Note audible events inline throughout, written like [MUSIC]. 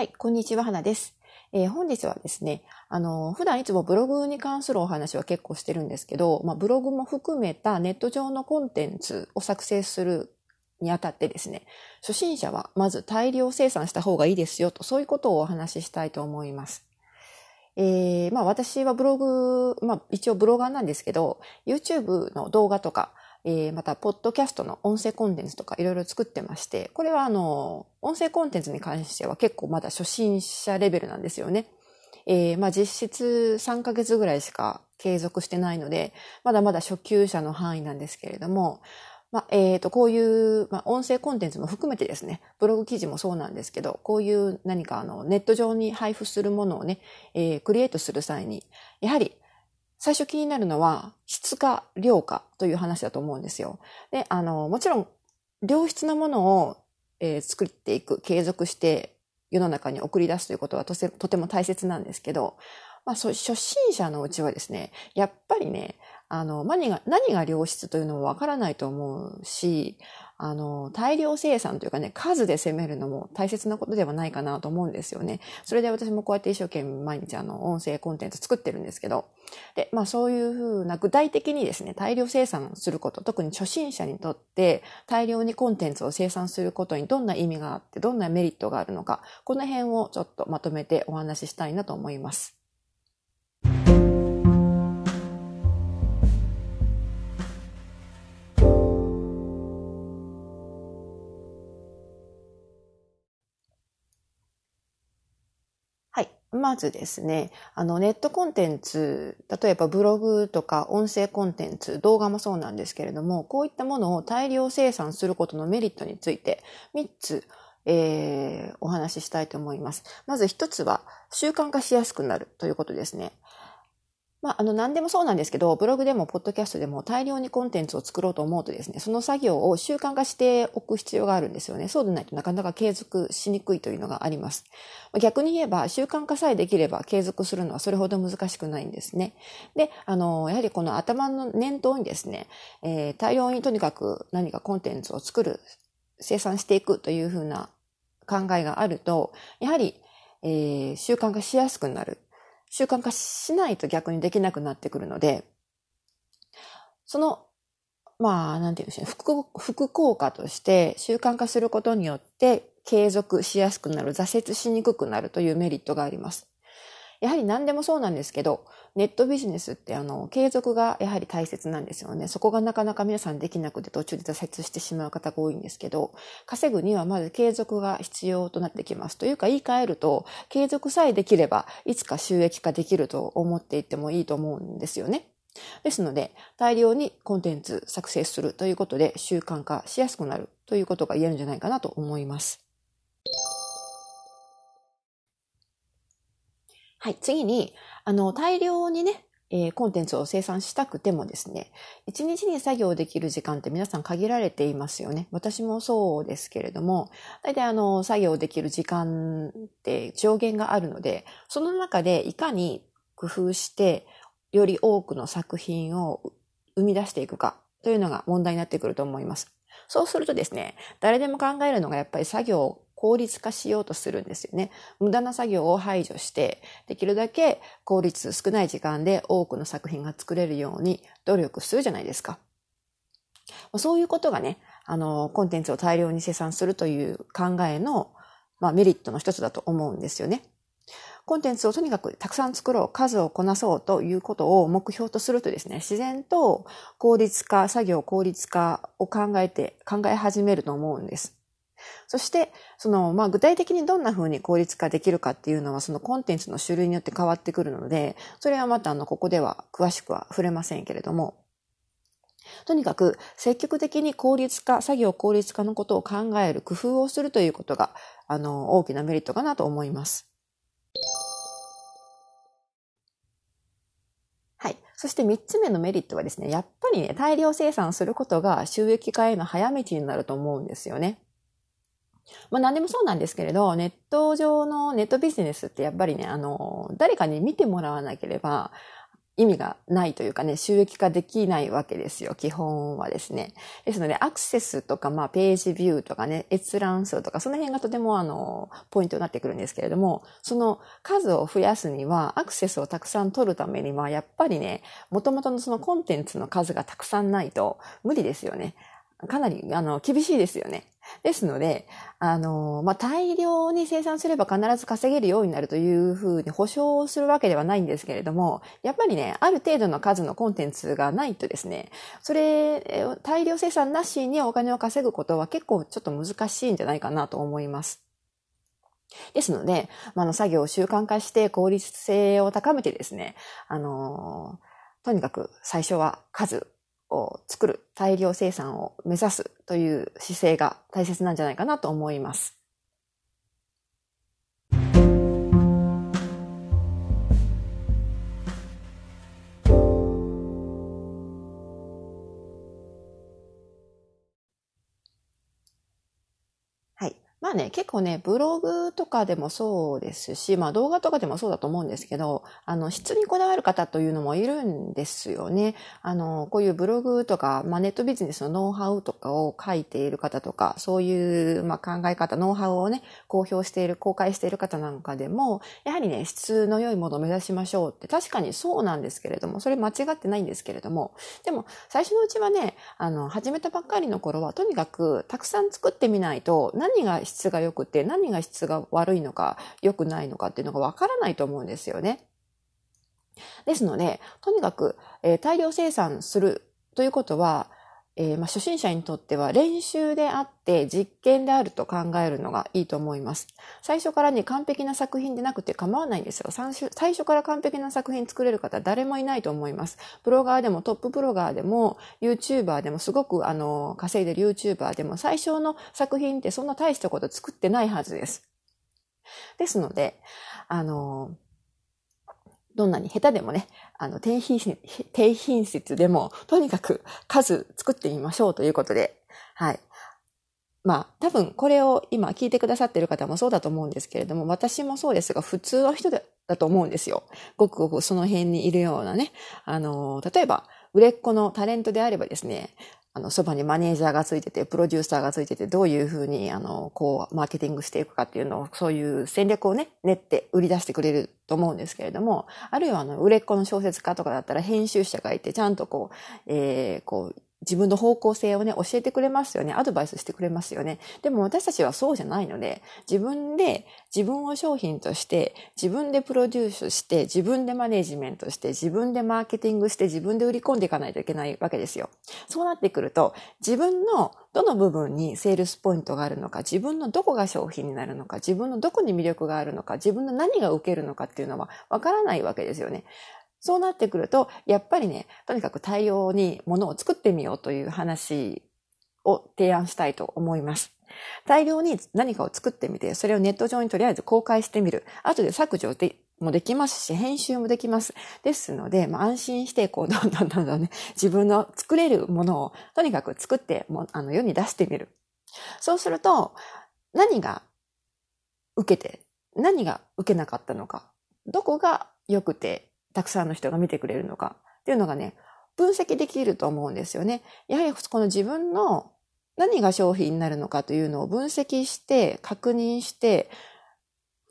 はい、こんにちは、花です。えー、本日はですね、あの、普段いつもブログに関するお話は結構してるんですけど、まあ、ブログも含めたネット上のコンテンツを作成するにあたってですね、初心者はまず大量生産した方がいいですよと、そういうことをお話ししたいと思います。えー、まあ私はブログ、まあ一応ブロガーなんですけど、YouTube の動画とか、えー、また、ポッドキャストの音声コンテンツとかいろいろ作ってまして、これはあの、音声コンテンツに関しては結構まだ初心者レベルなんですよね。えー、まあ実質3ヶ月ぐらいしか継続してないので、まだまだ初級者の範囲なんですけれども、まあ、えっ、ー、と、こういう、まあ、音声コンテンツも含めてですね、ブログ記事もそうなんですけど、こういう何かあの、ネット上に配布するものをね、えー、クリエイトする際に、やはり最初気になるのは質か量かという話だと思うんですよ。で、あの、もちろん良質なものを、えー、作っていく、継続して世の中に送り出すということはとても大切なんですけど、まあ、初心者のうちはですね、やっぱりね、あの、何が、何が良質というのもわからないと思うし、あの、大量生産というかね、数で攻めるのも大切なことではないかなと思うんですよね。それで私もこうやって一生懸命毎日あの、音声コンテンツ作ってるんですけど、で、まあそういうふうな具体的にですね、大量生産すること、特に初心者にとって大量にコンテンツを生産することにどんな意味があって、どんなメリットがあるのか、この辺をちょっとまとめてお話ししたいなと思います。まずですね、あのネットコンテンツ、例えばブログとか音声コンテンツ、動画もそうなんですけれども、こういったものを大量生産することのメリットについて3つ、えー、お話ししたいと思います。まず1つは習慣化しやすくなるということですね。まあ、あの、何でもそうなんですけど、ブログでも、ポッドキャストでも大量にコンテンツを作ろうと思うとですね、その作業を習慣化しておく必要があるんですよね。そうでないとなかなか継続しにくいというのがあります。逆に言えば、習慣化さえできれば継続するのはそれほど難しくないんですね。で、あの、やはりこの頭の念頭にですね、えー、大量にとにかく何かコンテンツを作る、生産していくというふうな考えがあると、やはり、えー、習慣化しやすくなる。習慣化しないと逆にできなくなってくるので、その、まあ、なんていうんでしょうね、副、副効果として習慣化することによって継続しやすくなる、挫折しにくくなるというメリットがあります。やはり何でもそうなんですけど、ネットビジネスってあの、継続がやはり大切なんですよね。そこがなかなか皆さんできなくて途中で挫折してしまう方が多いんですけど、稼ぐにはまず継続が必要となってきます。というか言い換えると、継続さえできれば、いつか収益化できると思っていってもいいと思うんですよね。ですので、大量にコンテンツ作成するということで習慣化しやすくなるということが言えるんじゃないかなと思います。はい、次に、あの、大量にね、えー、コンテンツを生産したくてもですね、一日に作業できる時間って皆さん限られていますよね。私もそうですけれども、大体あの、作業できる時間って上限があるので、その中でいかに工夫して、より多くの作品を生み出していくかというのが問題になってくると思います。そうするとですね、誰でも考えるのがやっぱり作業効率化しようとするんですよね。無駄な作業を排除して、できるだけ効率少ない時間で多くの作品が作れるように努力するじゃないですか。そういうことがね、あの、コンテンツを大量に生産するという考えの、まあ、メリットの一つだと思うんですよね。コンテンツをとにかくたくさん作ろう、数をこなそうということを目標とするとですね、自然と効率化、作業効率化を考えて、考え始めると思うんです。そして、その、まあ、具体的にどんな風に効率化できるかっていうのは、そのコンテンツの種類によって変わってくるので、それはまた、あの、ここでは詳しくは触れませんけれども、とにかく積極的に効率化、作業効率化のことを考える工夫をするということが、あの、大きなメリットかなと思います。はい。そして三つ目のメリットはですね、やっぱりね、大量生産することが収益化への早道になると思うんですよね。まあ何でもそうなんですけれど、ネット上のネットビジネスってやっぱりね、あの、誰かに見てもらわなければ、意味がないというかね、収益化できないわけですよ、基本はですね。ですので、アクセスとか、まあ、ページビューとかね、閲覧数とか、その辺がとてもあの、ポイントになってくるんですけれども、その数を増やすには、アクセスをたくさん取るためには、やっぱりね、元々のそのコンテンツの数がたくさんないと無理ですよね。かなり、あの、厳しいですよね。ですので、あの、まあ、大量に生産すれば必ず稼げるようになるというふうに保証するわけではないんですけれども、やっぱりね、ある程度の数のコンテンツがないとですね、それ、大量生産なしにお金を稼ぐことは結構ちょっと難しいんじゃないかなと思います。ですので、まあ、の作業を習慣化して効率性を高めてですね、あの、とにかく最初は数を作る、大量生産を目指すという姿勢が大切なんじゃないかなと思います。まあね、結構ね、ブログとかでもそうですし、まあ動画とかでもそうだと思うんですけど、あの、質にこだわる方というのもいるんですよね。あの、こういうブログとか、まあネットビジネスのノウハウとかを書いている方とか、そういう、まあ考え方、ノウハウをね、公表している、公開している方なんかでも、やはりね、質の良いものを目指しましょうって、確かにそうなんですけれども、それ間違ってないんですけれども、でも、最初のうちはね、あの、始めたばっかりの頃は、とにかく、たくさん作ってみないと、何が質が良くて何が質が悪いのか良くないのかっていうのがわからないと思うんですよね。ですので、とにかく、えー、大量生産するということは、えー、まあ、初心者にとっては練習であって実験であると考えるのがいいと思います。最初からね、完璧な作品でなくて構わないんですよ。最初から完璧な作品作れる方誰もいないと思います。ブロガーでもトップブロガーでも YouTuber でもすごくあの、稼いでる YouTuber でも最初の作品ってそんな大したこと作ってないはずです。ですので、あの、どんなに下手でもね、あの、低品質、低品質でも、とにかく数作ってみましょうということで、はい。まあ、多分これを今聞いてくださっている方もそうだと思うんですけれども、私もそうですが、普通の人だと思うんですよ。ごくごくその辺にいるようなね。あの、例えば、売れっ子のタレントであればですね、あの、そばにマネージャーがついてて、プロデューサーがついてて、どういうふうに、あの、こう、マーケティングしていくかっていうのを、そういう戦略をね、練って売り出してくれると思うんですけれども、あるいは、あの、売れっ子の小説家とかだったら、編集者がいて、ちゃんとこう、えー、こう、自分の方向性をね、教えてくれますよね。アドバイスしてくれますよね。でも私たちはそうじゃないので、自分で自分を商品として、自分でプロデュースして、自分でマネジメントして、自分でマーケティングして、自分で売り込んでいかないといけないわけですよ。そうなってくると、自分のどの部分にセールスポイントがあるのか、自分のどこが商品になるのか、自分のどこに魅力があるのか、自分の何が受けるのかっていうのはわからないわけですよね。そうなってくると、やっぱりね、とにかく大量に物を作ってみようという話を提案したいと思います。大量に何かを作ってみて、それをネット上にとりあえず公開してみる。後で削除でもできますし、編集もできます。ですので、まあ、安心して、こう、どんどんどんどんね、自分の作れるものを、とにかく作って、もあの、世に出してみる。そうすると、何が受けて、何が受けなかったのか、どこが良くて、たくさんの人が見てくれるのかっていうのがね、分析できると思うんですよね。やはりこの自分の何が商品になるのかというのを分析して、確認して、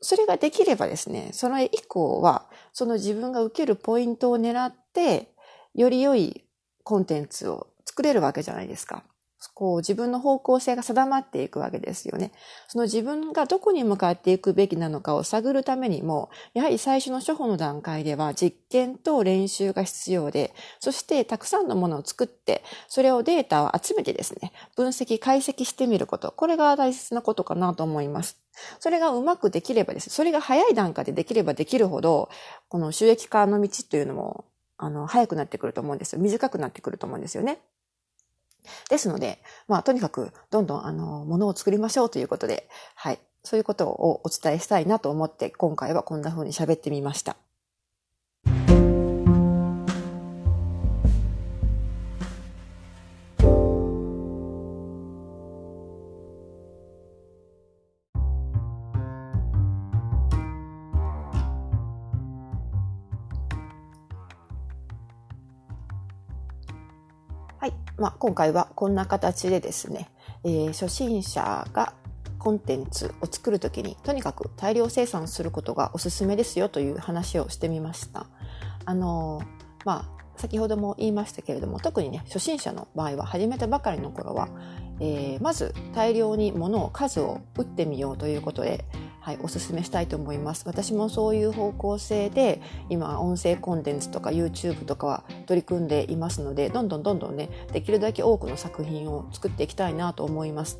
それができればですね、その以降は、その自分が受けるポイントを狙って、より良いコンテンツを作れるわけじゃないですか。こう自分の方向性が定まっていくわけですよね。その自分がどこに向かっていくべきなのかを探るためにも、やはり最初の初歩の段階では実験と練習が必要で、そしてたくさんのものを作って、それをデータを集めてですね、分析、解析してみること。これが大切なことかなと思います。それがうまくできればです。それが早い段階でできればできるほど、この収益化の道というのも、あの、早くなってくると思うんですよ。短くなってくると思うんですよね。ですので、まあ、とにかく、どんどん、あの、ものを作りましょうということで、はい。そういうことをお伝えしたいなと思って、今回はこんな風に喋ってみました。まあ、今回はこんな形でですね、えー、初心者がコンテンツを作るときにとにかく大量生産することがおすすめですよという話をしてみました。あの、まあ、先ほども言いましたけれども特にね初心者の場合は始めたばかりの頃は、えー、まず大量に物を数を打ってみようということではい、おすすめしたいと思います。私もそういう方向性で今音声コンテンツとか YouTube とかは取り組んでいますのでどんどんどんどんねできるだけ多くの作品を作っていきたいなと思います。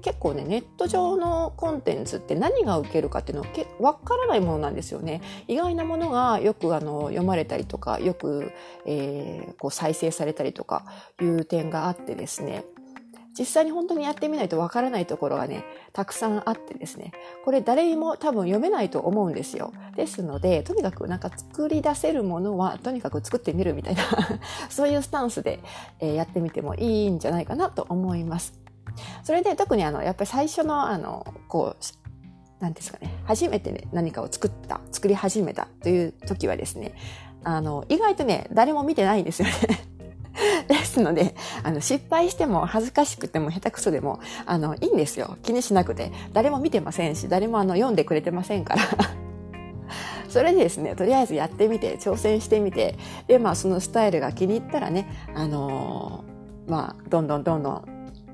結構ねネット上のコンテンツって何が受けるかっていうのは分からないものなんですよね。意外なものがよくあの読まれたりとかよく、えー、こう再生されたりとかいう点があってですね実際に本当にやってみないとわからないところがね、たくさんあってですね、これ誰にも多分読めないと思うんですよ。ですので、とにかくなんか作り出せるものはとにかく作ってみるみたいな [LAUGHS] そういうスタンスで、えー、やってみてもいいんじゃないかなと思います。それで特にあの、やっぱり最初のあの、こう、何ですかね、初めてね、何かを作った、作り始めたという時はですね、あの、意外とね、誰も見てないんですよねですので、あの、失敗しても恥ずかしくても下手くそでも、あの、いいんですよ。気にしなくて。誰も見てませんし、誰もあの、読んでくれてませんから。[LAUGHS] それでですね、とりあえずやってみて、挑戦してみて、で、まあ、そのスタイルが気に入ったらね、あのー、まあ、どんどんどんどん、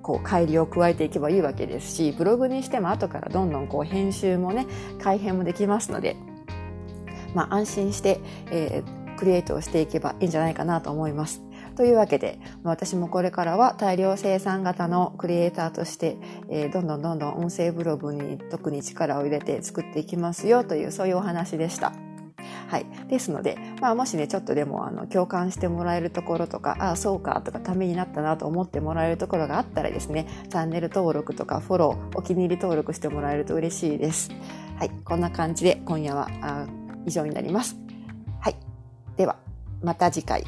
こう、改良を加えていけばいいわけですし、ブログにしても後からどんどんこう、編集もね、改変もできますので、まあ、安心して、えー、クリエイトをしていけばいいんじゃないかなと思います。というわけで、私もこれからは大量生産型のクリエイターとして、えー、どんどんどんどん音声ブログに特に力を入れて作っていきますよという、そういうお話でした。はい。ですので、まあ、もしね、ちょっとでも、あの、共感してもらえるところとか、ああ、そうか、とか、ためになったなと思ってもらえるところがあったらですね、チャンネル登録とか、フォロー、お気に入り登録してもらえると嬉しいです。はい。こんな感じで、今夜は、あ以上になります。はい。では、また次回。